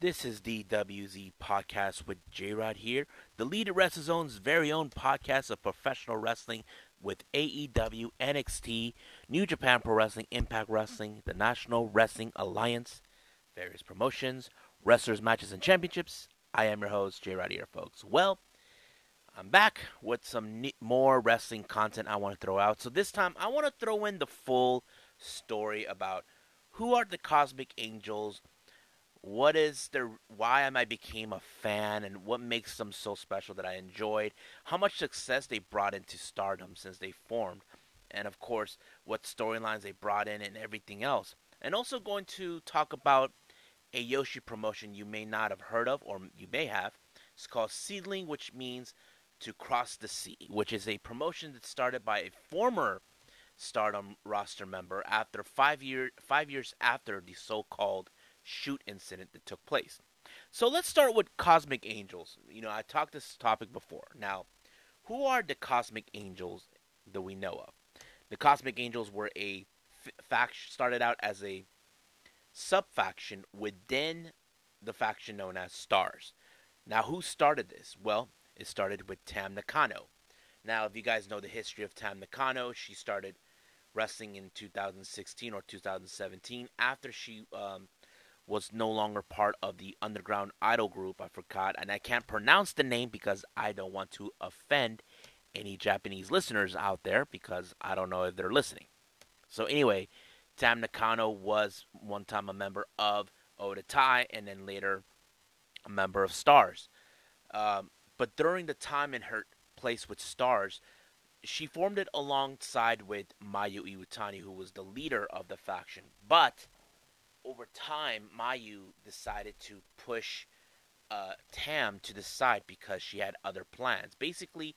This is the WZ podcast with J Rod here, the lead of WrestleZone's very own podcast of professional wrestling with AEW, NXT, New Japan Pro Wrestling, Impact Wrestling, the National Wrestling Alliance, various promotions, wrestlers, matches, and championships. I am your host, J Rod here, folks. Well, I'm back with some more wrestling content I want to throw out. So this time, I want to throw in the full story about who are the Cosmic Angels what is their why am I became a fan and what makes them so special that I enjoyed, how much success they brought into stardom since they formed, and of course what storylines they brought in and everything else. And also going to talk about a Joshi promotion you may not have heard of or you may have. It's called Seadlinnng, which means to cross the sea, which is a promotion that started by a former Stardom roster member after five year five years after the so-called shoot incident that took place. So let's start with Cosmic Angels. You know, I talked this topic before. Now, who are the Cosmic Angels that we know of? The Cosmic Angels were a faction started out as a sub faction within the faction known as Stars. Now, who started this? Well, it started with Tam Nakano. Now, if you guys know the history of Tam Nakano, she started wrestling in 2016 or 2017 after she um, was no longer part of the underground idol group. I forgot, and I can't pronounce the name because I don't want to offend any Japanese listeners out there because I don't know if they're listening. So anyway, Tam Nakano was one time a member of Oedo Tai and then later a member of Stars. Um, but during the time in her place with Stars, she formed it alongside with Mayu Iwatani, who was the leader of the faction. But over time, Mayu decided to push uh, Tam to the side because she had other plans. Basically,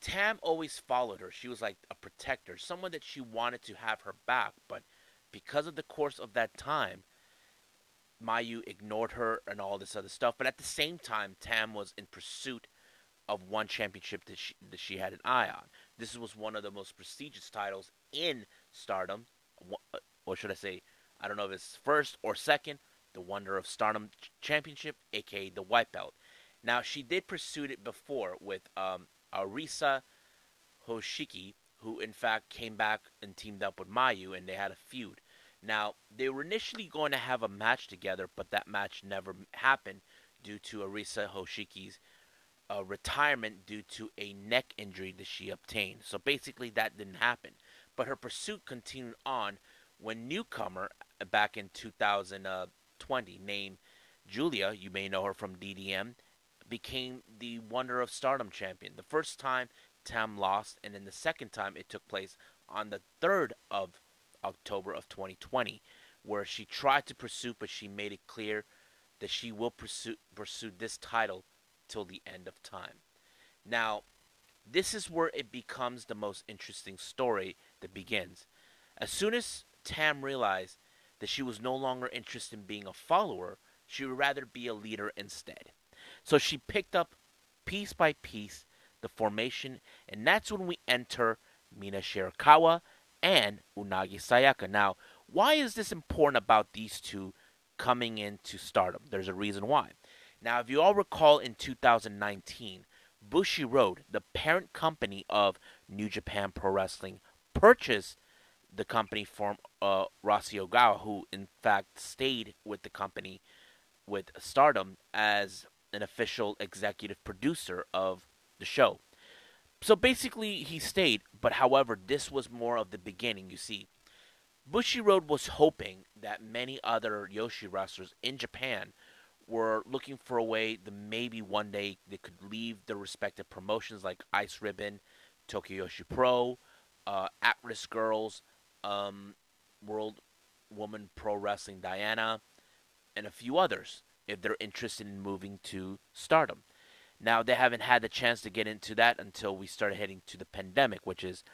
Tam always followed her. She was like a protector, someone that she wanted to have her back. But because of the course of that time, Mayu ignored her and all this other stuff. But at the same time, Tam was in pursuit of one championship that she, that she had an eye on. This was one of the most prestigious titles in Stardom. Or should I say, I don't know if it's first or second, the Wonder of Stardom Championship, aka the White Belt. Now, she did pursue it before with um, Arisa Hoshiki, who in fact came back and teamed up with Mayu, and they had a feud. Now, they were initially going to have a match together, but that match never happened due to Arisa Hoshiki's uh, retirement due to a neck injury that she obtained. So basically, that didn't happen. But her pursuit continued on when newcomer uh, back in 2020 named Giulia, you may know her from DDM, became the Wonder of Stardom champion. The first time Tam lost, and then the second time it took place on the 3rd of October of 2020, where she tried to pursue, but she made it clear that she will pursue, pursue this title till the end of time. Now, this is where it becomes the most interesting story that begins. As soon as Tam realized that she was no longer interested in being a follower, she would rather be a leader instead. So she picked up piece by piece the formation, and that's when we enter Mina Shirakawa and Unagi Sayaka. Now, why is this important about these two coming into stardom? There's a reason why. Now, if you all recall in 2019, Bushiroad, the parent company of New Japan Pro Wrestling, purchased the company from uh, Rossy Ogawa, who in fact stayed with the company with Stardom as an official executive producer of the show. So basically, he stayed, but however, this was more of the beginning. You see, Bushiroad was hoping that many other Joshi wrestlers in Japan were looking for a way that maybe one day they could leave their respective promotions like Ice Ribbon, Tokyo Joshi Pro, uh, At Risk Girls, um, World Woman Pro Wrestling Diana, and a few others if they're interested in moving to stardom. Now, they haven't had the chance to get into that until we started heading to the pandemic, which is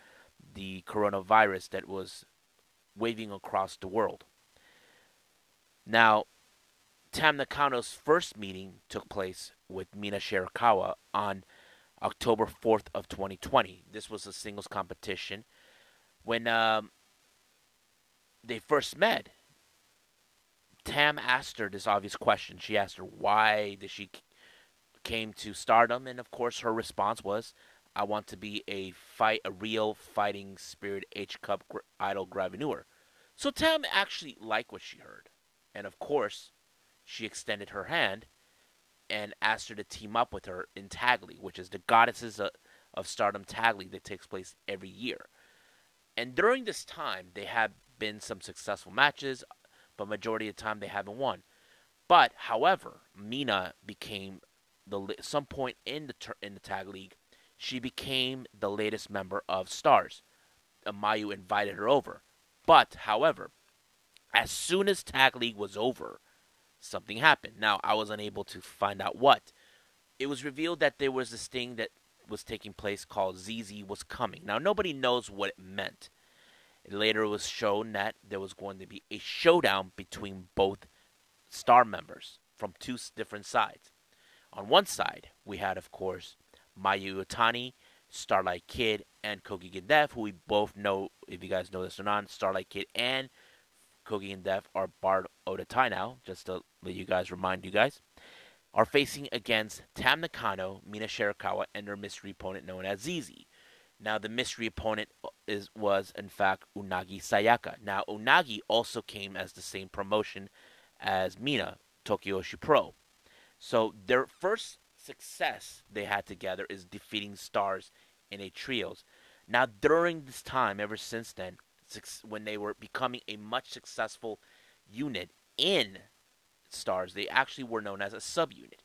the coronavirus that was waving across the world. Now, Tam Nakano's first meeting took place with Mina Shirakawa on October 4th of 2020. This was a singles competition when um, they first met, Tam asked her this obvious question. She asked her why did she came to stardom, and of course her response was, "I want to be a fight, a real fighting spirit H Cup gr- idol graveneur." So Tam actually liked what she heard, and of course, she extended her hand and asked her to team up with her in Tag League, which is the Goddesses of, of Stardom Tag League that takes place every year. And during this time, they have been some successful matches, but majority of the time they haven't won. But however, Mina became the some point in the in the tag league, she became the latest member of Stars. Mayu invited her over, but however, as soon as tag league was over, something happened. Now I was unable to find out what. It was revealed that there was this thing that was taking place called ZZ was coming. Now nobody knows what it meant. Later, it was shown that there was going to be a showdown between both star members from two different sides. On one side, we had, of course, Mayu Iwatani, Starlight Kid, and Koki Gendef, who we both know, if you guys know this or not, Starlight Kid and Koki Gendef are barred Oedo Tai now, just to let you guys remind you guys, are facing against Tam Nakano, Mina Shirakawa, and their mystery opponent known as ZZ. Now, the mystery opponent uh, is was in fact Unagi Sayaka. Now, Unagi also came as the same promotion as Mina, Tokyo Joshi Pro. So their first success they had together is defeating stars in a trios. Now, during this time, ever since then, when they were becoming a much successful unit in stars, they actually were known as a subunit.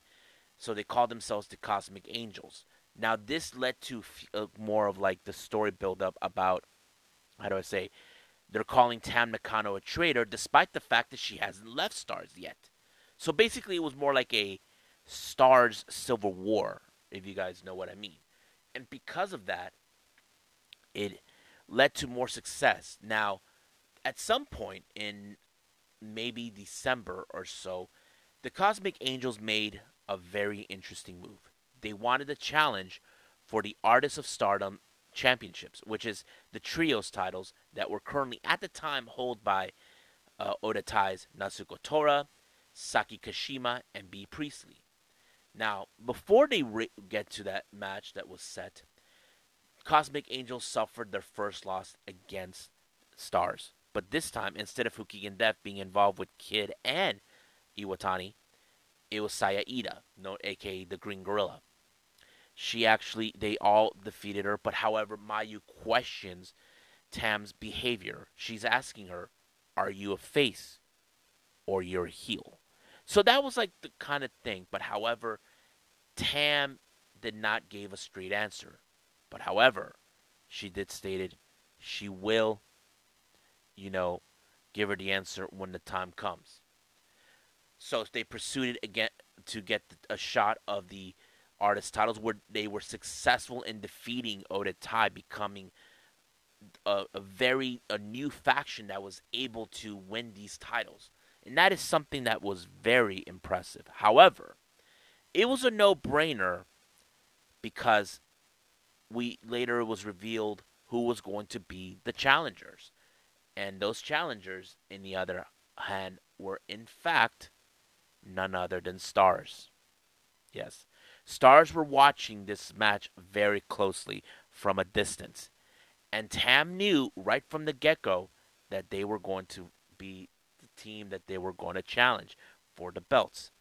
So they called themselves the Cosmic Angels. Now, this led to uh, more of like the story build up about, how do I say, they're calling Tam Nakano a traitor despite the fact that she hasn't left Stars yet. So basically, it was more like a Stars Civil War, if you guys know what I mean. And because of that, it led to more success. Now, at some point in maybe December or so, the Cosmic Angels made a very interesting move they wanted a challenge for the Artists of Stardom Championships, which is the trios titles that were currently at the time held by uh, Oedo Tai's Natsuko Tora, Saki Kashima, and Bea Priestley. Now, before they re- get to that match that was set, Cosmic Angels suffered their first loss against Stars. But this time, instead of Fuki Gendef being involved with Kid and Iwatani, it was Iida, known aka the Green Gorilla she actually they all defeated her. But however, Mayu questions Tam's behavior. She's asking her, "Are you a face or you're a heel?" So that was like the kind of thing. But however, Tam did not give a straight answer. But however, she did stated she will, you know, give her the answer when the time comes. So they pursued it again to get a shot of the artist titles where they were successful in defeating Oedo Tai, becoming a, a, very a new faction that was able to win these titles, and that is something that was very impressive. However, it was a no-brainer because we later it was revealed who was going to be the challengers, and those challengers, in the other hand, were in fact none other than stars. Yes, Stars were watching this match very closely from a distance. And Tam knew right from the get go that they were going to be the team that they were going to challenge for the belts.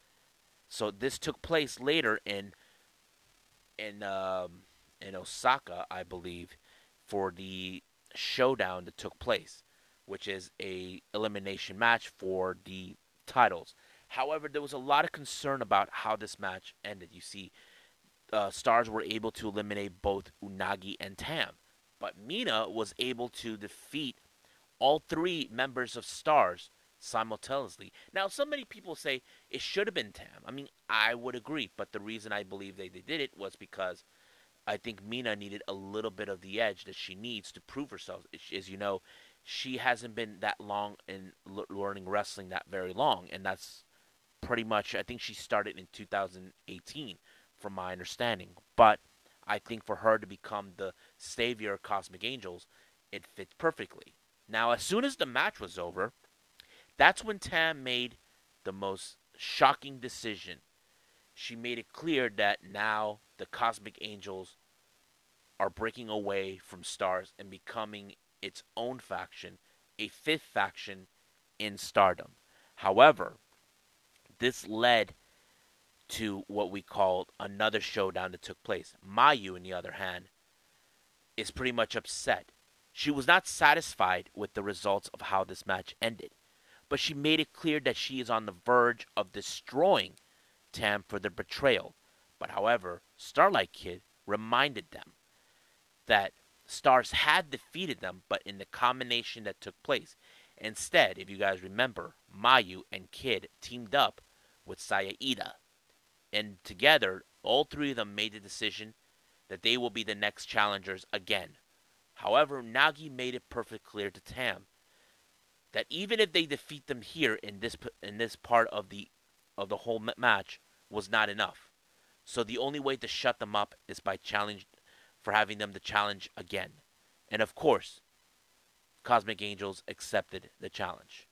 So this took place later in in um, in Osaka, I believe, for the showdown that took place, which is a elimination match for the titles. However, there was a lot of concern about how this match ended. You see, uh, Stars were able to eliminate both Unagi and Tam, but Mina was able to defeat all three members of Stars simultaneously. Now, so many people say it should have been Tam. I mean, I would agree, but the reason I believe they, they did it was because I think Mina needed a little bit of the edge that she needs to prove herself. As you know, she hasn't been that long in learning wrestling that very long, and that's pretty much. I think she started in 2018, from my understanding. But I think for her to become the savior of Cosmic Angels, it fits perfectly. Now, as soon as the match was over, that's when Tam made the most shocking decision. She made it clear that now the Cosmic Angels are breaking away from Stars and becoming its own faction, a fifth faction in Stardom. However, this led to what we called another showdown that took place. Mayu, on the other hand, is pretty much upset. She was not satisfied with the results of how this match ended, but she made it clear that she is on the verge of destroying Tam for their betrayal. But however, Starlight Kid reminded them that Stars had defeated them, but in the combination that took place. Instead, if you guys remember, Mayu and Kid teamed up with Saya Iida. And together, all three of them made the decision that they will be the next challengers again. However, Nagi made it perfectly clear to Tam that even if they defeat them here in this in this part of the of the whole match was not enough. So the only way to shut them up is by challenge for having them to challenge again. And of course, Cosmic Angels accepted the challenge.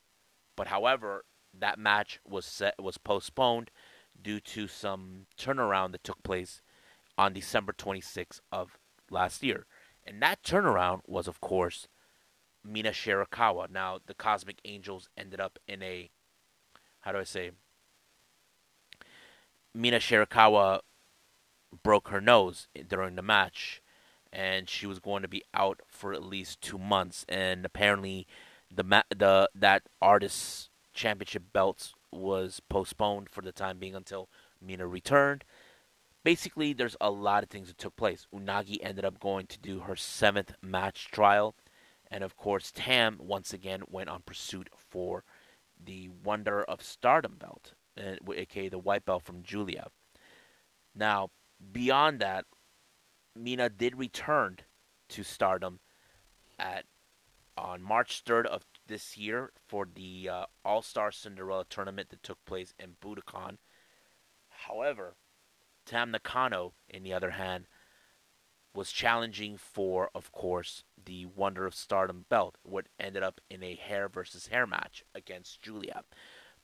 But however, that match was set was postponed due to some turnaround that took place on December 26th of last year. And that turnaround was, of course, Mina Shirakawa. Now, the Cosmic Angels ended up in a, how do I say, Mina Shirakawa broke her nose during the match, and she was going to be out for at least two months. And apparently, the the that artist's championship belt was postponed for the time being until Mina returned basically, there's a lot of things that took place. Unagi ended up going to do her seventh match trial. And of course, Tam once again went on pursuit for the Wonder of Stardom belt, aka the white belt from Giulia. Now, beyond that, Mina did return to Stardom at on March 3rd of this year for the uh, All Star Cinderella tournament that took place in Budokan. However, Tam Nakano, in the other hand, was challenging for, of course, the Wonder of Stardom belt, what ended up in a hair versus hair match against Giulia.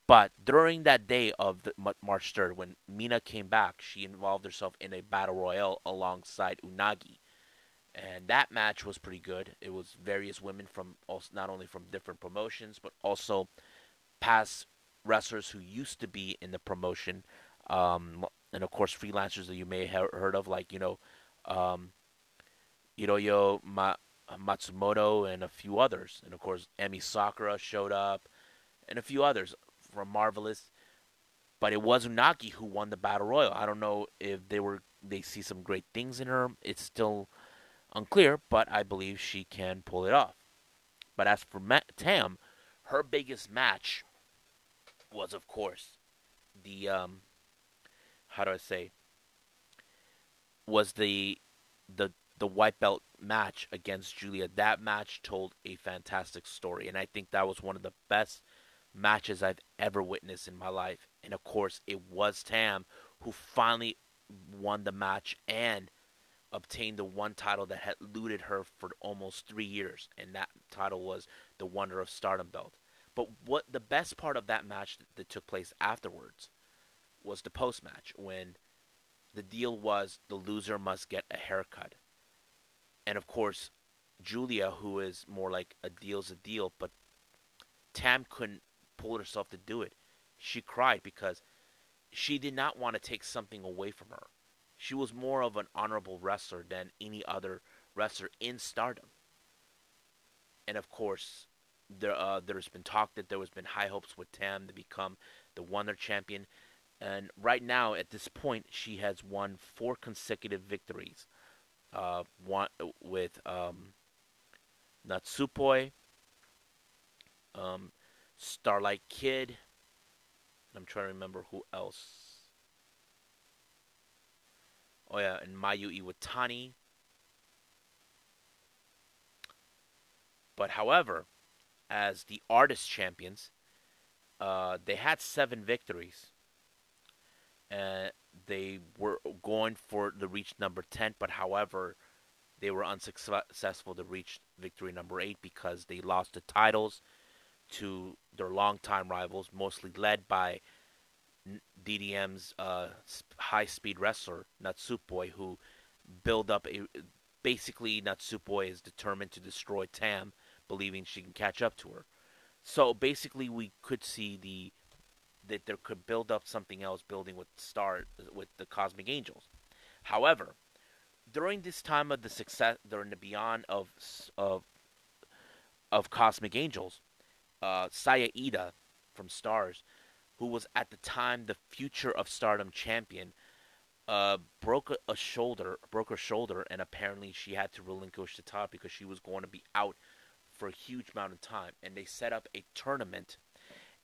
But during that day of the, March 3rd, when Mina came back, she involved herself in a battle royale alongside Unagi. And that match was pretty good. It was various women from also, not only from different promotions, but also past wrestlers who used to be in the promotion, um, and of course freelancers that you may have heard of, like you know, um, Hiroyo Ma- Matsumoto and a few others, and of course Emi Sakura showed up, and a few others from Marvelous. But it was Unagi who won the battle royal. I don't know if they were they see some great things in her. It's still unclear, but I believe she can pull it off. But as for Ma- Tam, her biggest match was, of course, the um, how do I say was the the the white belt match against Giulia. That match told a fantastic story, and I think that was one of the best matches I've ever witnessed in my life. And of course, it was Tam who finally won the match and obtained the one title that had eluded her for almost three years, and that title was the Wonder of Stardom belt. But what the best part of that match that, that took place afterwards was the post match when the deal was the loser must get a haircut. And of course, Giulia, who is more like a deal's a deal, but Tam couldn't pull herself to do it. She cried because she did not want to take something away from her. She was more of an honorable wrestler than any other wrestler in stardom. And of course, there uh, there's been talk that there has been high hopes with Tam to become the Wonder Champion. And right now, at this point, she has won four consecutive victories. Uh, one with um, Natsupoi, um, Starlight Kid. I'm trying to remember who else. Oh yeah, and Mayu Iwatani. But however, as the artist champions, uh, they had seven victories uh, they were going for the reach number 10, but however, they were unsuccessful to reach victory number 8 because they lost the titles to their longtime rivals, mostly led by DDM's uh, high speed wrestler Natsupoi, who build up a basically Natsupoi is determined to destroy Tam, believing she can catch up to her. So basically, we could see the that there could build up something else, building with Star with the Cosmic Angels. However, during this time of the success, during the beyond of of of Cosmic Angels, uh, Saya Iida from Stars, who was at the time the future of Stardom champion, uh, broke a, shoulder, broke her shoulder, and apparently she had to relinquish the title because she was going to be out for a huge amount of time. And they set up a tournament,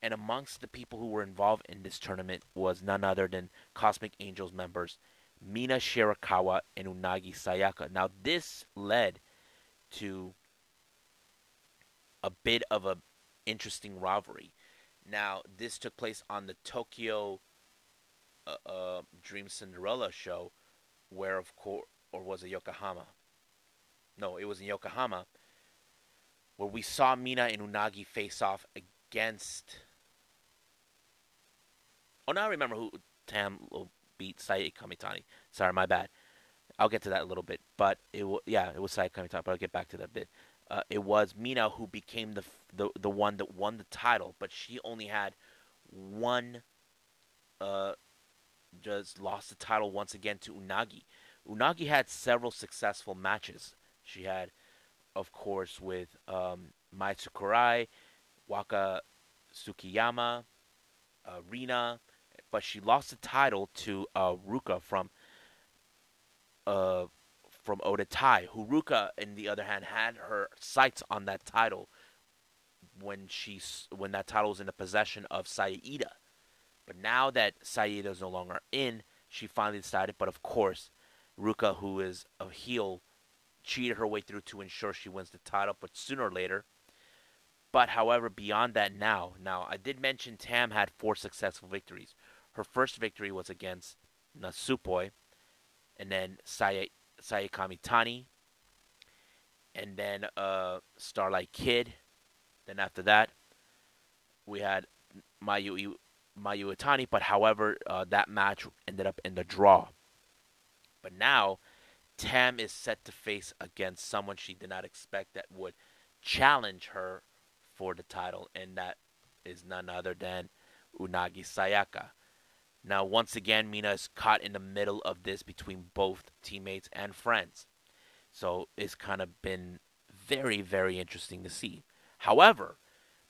and amongst the people who were involved in this tournament was none other than Cosmic Angels members Mina Shirakawa and Unagi Sayaka. Now this led to a bit of a interesting rivalry. Now this took place on the Tokyo uh, uh, Dream Cinderella show, where of course, or was it Yokohama? No, it was in Yokohama, where we saw Mina and Unagi face off against. Oh, now I remember who Tam beat Saya Kamitani. Sorry, my bad. I'll get to that a little bit, but it was yeah, it was Saya Kamitani. But I'll get back to that bit. Uh, it was Mina who became the, the the one that won the title, but she only had one. Uh, just lost the title once again to Unagi. Unagi had several successful matches. She had, of course, with um, Mai Sakurai, Waka Tsukiyama, uh, Rina, but she lost the title to uh, Ruka from uh, from Oedo Tai. Who Ruka, in the other hand, had her sights on that title when she when that title was in the possession of Saya Iida. But now that Saya Iida is no longer in, she finally decided. But of course, Ruka, who is a heel, cheated her way through to ensure she wins the title. But sooner or later, but however, beyond that, now, now I did mention Tam had four successful victories. Her first victory was against Natsupoi, and then Saya Saya Kamitani, and then uh, Starlight Kid. Then after that, we had Mayu Mayu Iwatani, but however, uh, that match ended up in the draw. But now, Tam is set to face against someone she did not expect that would challenge her for the title, and that is none other than Unagi Sayaka. Now, once again, Mina is caught in the middle of this between both teammates and friends. So it's kind of been very, very interesting to see. However,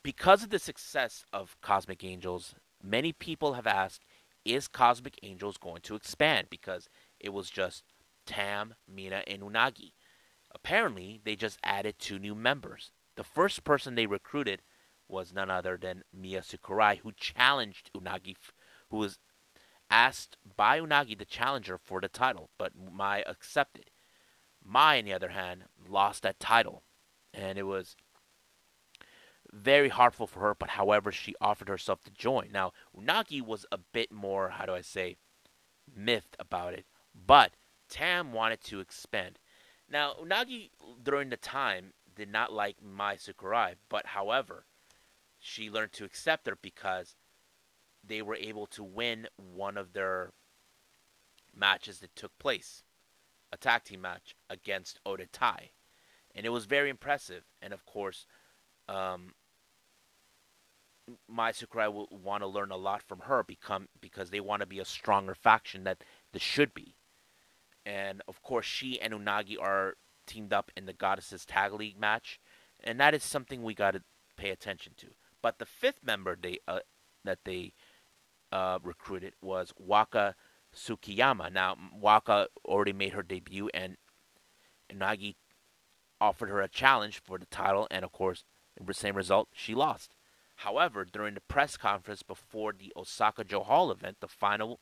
because of the success of Cosmic Angels, many people have asked, is Cosmic Angels going to expand? Because it was just Tam, Mina, and Unagi. Apparently, they just added two new members. The first person they recruited was none other than Mia who challenged Unagi, who was asked by Unagi the challenger for the title, but Mai accepted. Mai, on the other hand, lost that title, and it was very heartful for her. But however, she offered herself to join. Now Unagi was a bit more, how do I say, miffed about it, but Tam wanted to expand. Now Unagi during the time did not like Mai Sakurai, but however, she learned to accept her because they were able to win one of their matches that took place, a tag team match against Oedo Tai, and it was very impressive. And of course, um, Mai Sakurai will want to learn a lot from her, become because they want to be a stronger faction that this should be. And of course, she and Unagi are teamed up in the Goddesses Tag League match, and that is something we got to pay attention to. But the fifth member they uh, that they uh, recruited was Waka Tsukiyama. Now, Waka already made her debut, and Nagi offered her a challenge for the title, and of course, the same result, she lost. However, during the press conference before the Osaka-jo Hall event, the final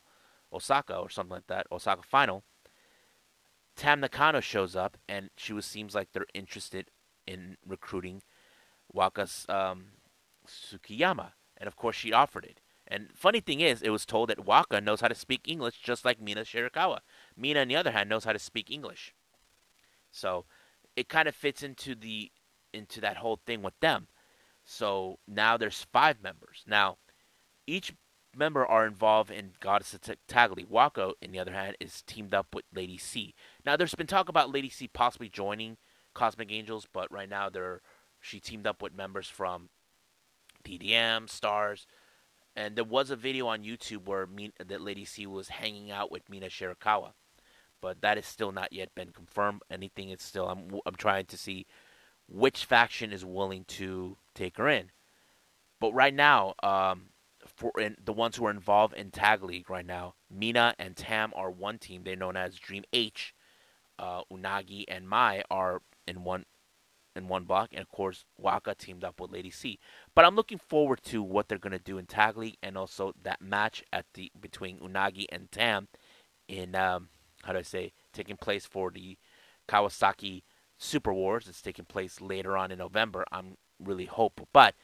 Osaka or something like that, Osaka final, Tam Nakano shows up, and she was, seems like they're interested in recruiting Waka um, Tsukiyama, and of course she offered it. And funny thing is, it was told that Waka knows how to speak English just like Mina Shirakawa. Mina, on the other hand, knows how to speak English. So it kind of fits into the into that whole thing with them. So now there's five members. Now, each member are involved in Goddess Tag League. Waka, on the other hand, is teamed up with Lady C. Now, there's been talk about Lady C possibly joining Cosmic Angels, but right now they're she teamed up with members from DDM, Stars, and there was a video on YouTube where that Lady C was hanging out with Mina Shirakawa, but that is still not yet been confirmed. Anything is still I'm I'm trying to see which faction is willing to take her in. But right now, um, for in, the ones who are involved in Tag League right now, Mina and Tam are one team. They're known as Dream H. Uh, Unagi and Mai are in one in one block, and of course Waka teamed up with Lady C. But I'm looking forward to what they're gonna do in Tag League, and also that match at the between Unagi and Tam in um, how do I say taking place for the Kawasaki Super Wars. It's taking place later on in November. I'm really hope, but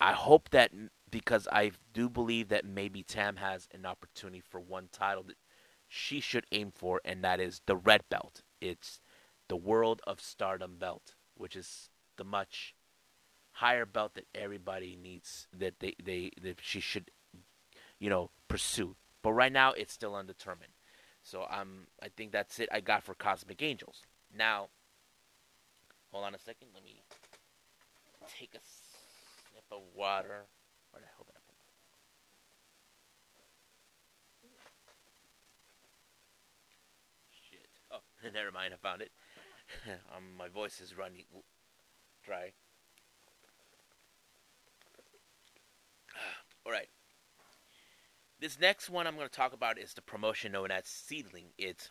I hope that because I do believe that maybe Tam has an opportunity for one title that she should aim for, and that is the red belt. It's the World of Stardom belt, which is the much higher belt that everybody needs that they, they that she should you know pursue. But right now it's still undetermined. So um I think that's it I got for Cosmic Angels. Now hold on a second, let me take a sip of water. Where did I Shit. Oh, never mind, I found it. um, my voice is running dry. All right. This next one I'm going to talk about is the promotion known as Seadlinnng. It's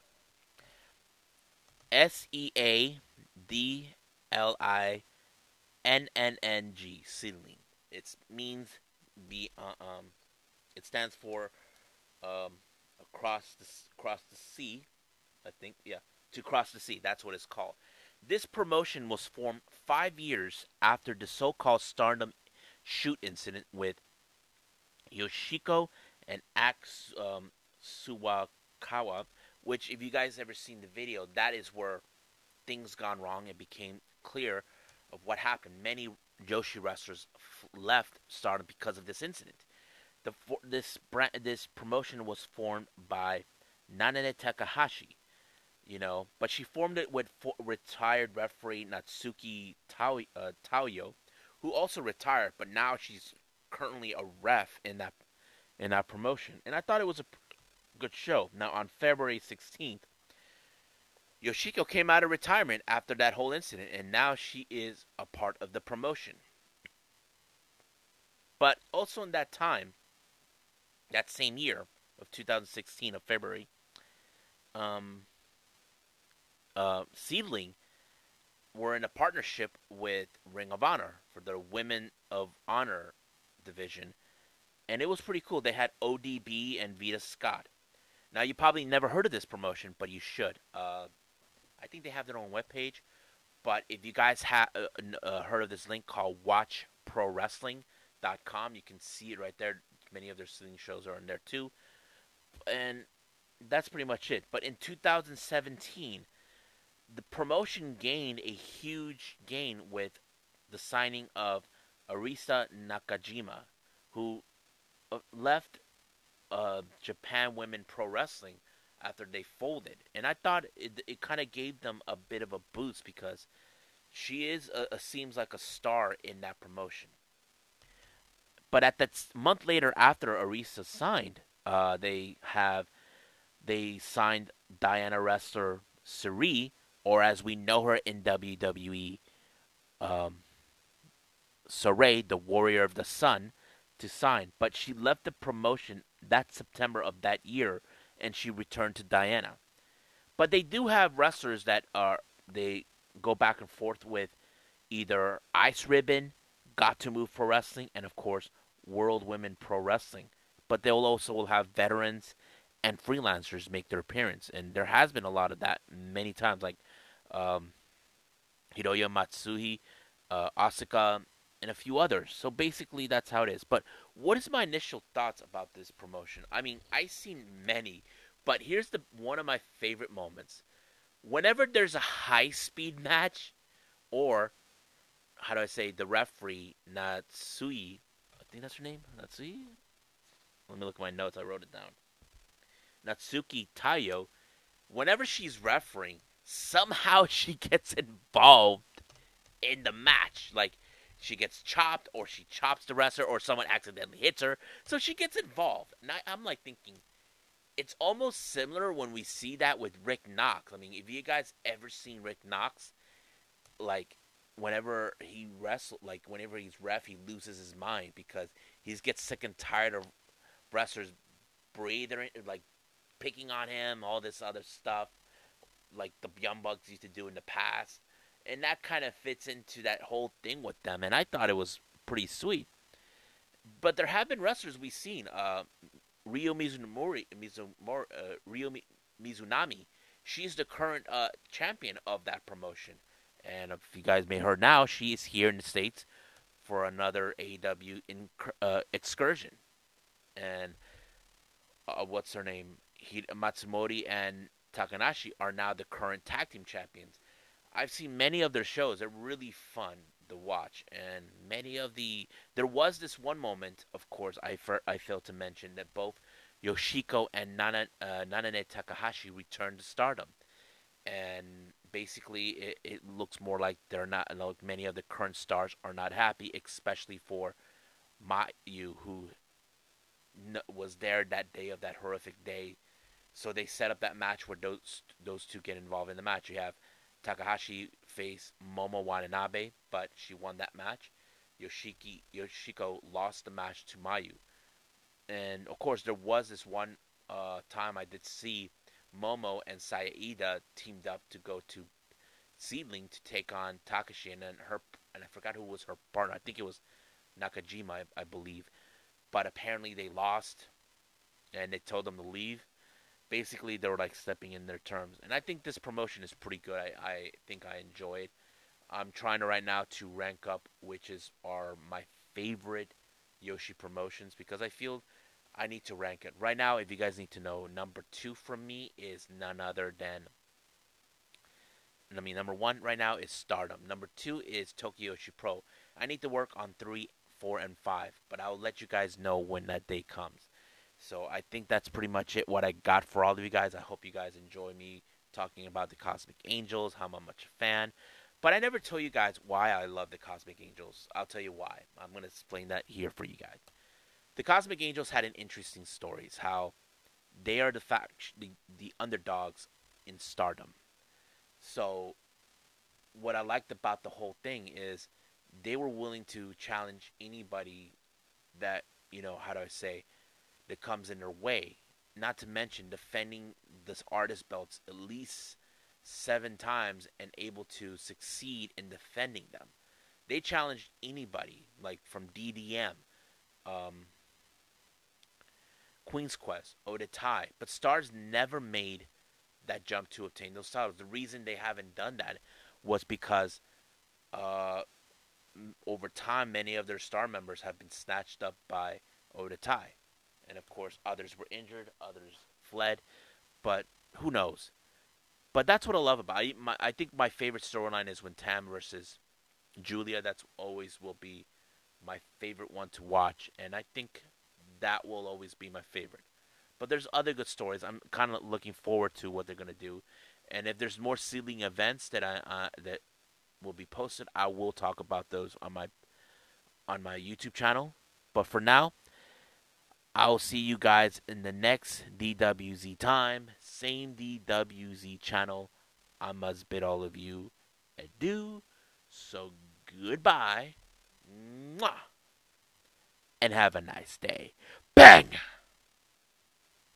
S E A D L I N N N G Seadlinnng. It means be uh, um it stands for um across the across the sea, I think. Yeah, to cross the sea. That's what it's called. This promotion was formed five years after the so-called Stardom shoot incident with Yoshiko and Act um, Suwakawa, which, if you guys ever seen the video, that is where things gone wrong and became clear of what happened. Many Joshi wrestlers f- left Stardom because of this incident. The this brand, this promotion was formed by Nanae Takahashi, you know, but she formed it with for, retired referee Natsuki Taiyo, uh, who also retired, but now she's currently a ref in that in that promotion. And I thought it was a good show. Now on February 16th, Yoshiko came out of retirement after that whole incident, and now she is a part of the promotion. But also in that time, that same year of 2016 of February, um, uh, Seadlinnng were in a partnership with Ring of Honor for their Women of Honor division, and it was pretty cool. They had ODB and Veda Scott. Now you probably never heard of this promotion, but you should. Uh, I think they have their own webpage. But if you guys have uh, uh, heard of this link called WatchProWrestling.com, you can see it right there. Many of their singing shows are in there too. And that's pretty much it. But in 2017, the promotion gained a huge gain with the signing of Arisa Nakajima, who uh, left uh, Japan Women Pro Wrestling after they folded, and I thought it it kind of gave them a bit of a boost because she is a, a, seems like a star in that promotion. But at that month later, after Arisa signed, uh, they have they signed Diana wrestler Syuri, or as we know her in WWE, um, Sarray, the Warrior of the Sun, to sign. But she left the promotion that September of that year and she returned to Diana. But they do have wrestlers that are they go back and forth with either Ice Ribbon, Gatoh Move Pro Wrestling, and of course World Women Pro Wrestling. But they'll also will have veterans and freelancers make their appearance, and there has been a lot of that many times, like um, Hiroya Matsuhi, uh, Asuka, and a few others. So basically, that's how it is. But what is my initial thoughts about this promotion? I mean, I've seen many, but here's the one of my favorite moments. Whenever there's a high speed match or how do I say the referee Natsui? I think that's her name. Natsui. Let me look at my notes. I wrote it down. Natsuki Taiyo. Whenever she's refereeing, somehow she gets involved in the match. Like she gets chopped, or she chops the wrestler, or someone accidentally hits her. So she gets involved. And I, I'm like thinking, it's almost similar when we see that with Rick Knox. I mean, if you guys ever seen Rick Knox, like whenever he wrestle, like whenever he's ref, he loses his mind because he gets sick and tired of wrestlers breathing, like picking on him, all this other stuff, like the Young Bucks used to do in the past, and that kind of fits into that whole thing with them. And I thought it was pretty sweet. But there have been wrestlers we've seen. Uh, Ryo Mizunori, Mizumori, uh, Ryo Mizunami. She's the current uh, champion of that promotion. And if you guys may heard now, she is here in the States for another AEW in, uh, excursion. And uh, what's her name? Matsumori and Takanashi are now the current tag team champions. I've seen many of their shows. They're really fun to watch, and many of the there was this one moment, of course, I I failed to mention that both Yoshiko and Nana, uh, Nanane Takahashi returned to Stardom, and basically it, it looks more like they're not like many of the current stars are not happy, especially for Mayu who was there that day of that horrific day. So they set up that match where those those two get involved in the match. You have Takahashi face Momo Watanabe, but she won that match. Yoshiki Yoshiko lost the match to Mayu. And of course, there was this one uh, time I did see Momo and Saya Iida teamed up to go to Seadlinnng to take on Takashi, and then her and I forgot who was her partner. I think it was Nakajima, I, I believe. But apparently they lost, and they told them to leave basically they were like stepping in their terms. And I think this promotion is pretty good. I, I think I enjoy it. I'm trying to right now to rank up which is are my favorite Joshi promotions because I feel I need to rank it. Right now, if you guys need to know, number two from me is none other than I mean number one right now is Stardom. Number two is Tokyo Joshi Pro. I need to work on three, four, and five, but I'll let you guys know when that day comes. So I think that's pretty much it. What I got for all of you guys. I hope you guys enjoy me talking about the Cosmic Angels, how I'm much a fan. But I never told you guys why I love the Cosmic Angels. I'll tell you why. I'm going to explain that here for you guys. The Cosmic Angels had an interesting stories. How they are the fact the, the underdogs in Stardom. So what I liked about the whole thing is they were willing to challenge anybody that you know how do I say that comes in their way. Not to mention defending this artist belts at least seven times and able to succeed in defending them. They challenged anybody, like from DDM, um, Queen's Quest, Oedo Tai, but Stars never made that jump to obtain those titles. The reason they haven't done that was because uh, over time, many of their star members have been snatched up by Oedo Tai and of course others were injured, others fled, but who knows? But that's what I love about it. My, I think my favorite storyline is when Tam versus Giulia. That's always will be my favorite one to watch, and I think that will always be my favorite. But there's other good stories. I'm kind of looking forward to what they're gonna do, and if there's more Seadlinnng events that I uh, that will be posted, I will talk about those on my on my YouTube channel. But for now, I'll see you guys in the next DWZ time. Same DWZ channel. I must bid all of you adieu. So goodbye. Mwah. And have a nice day. Bang!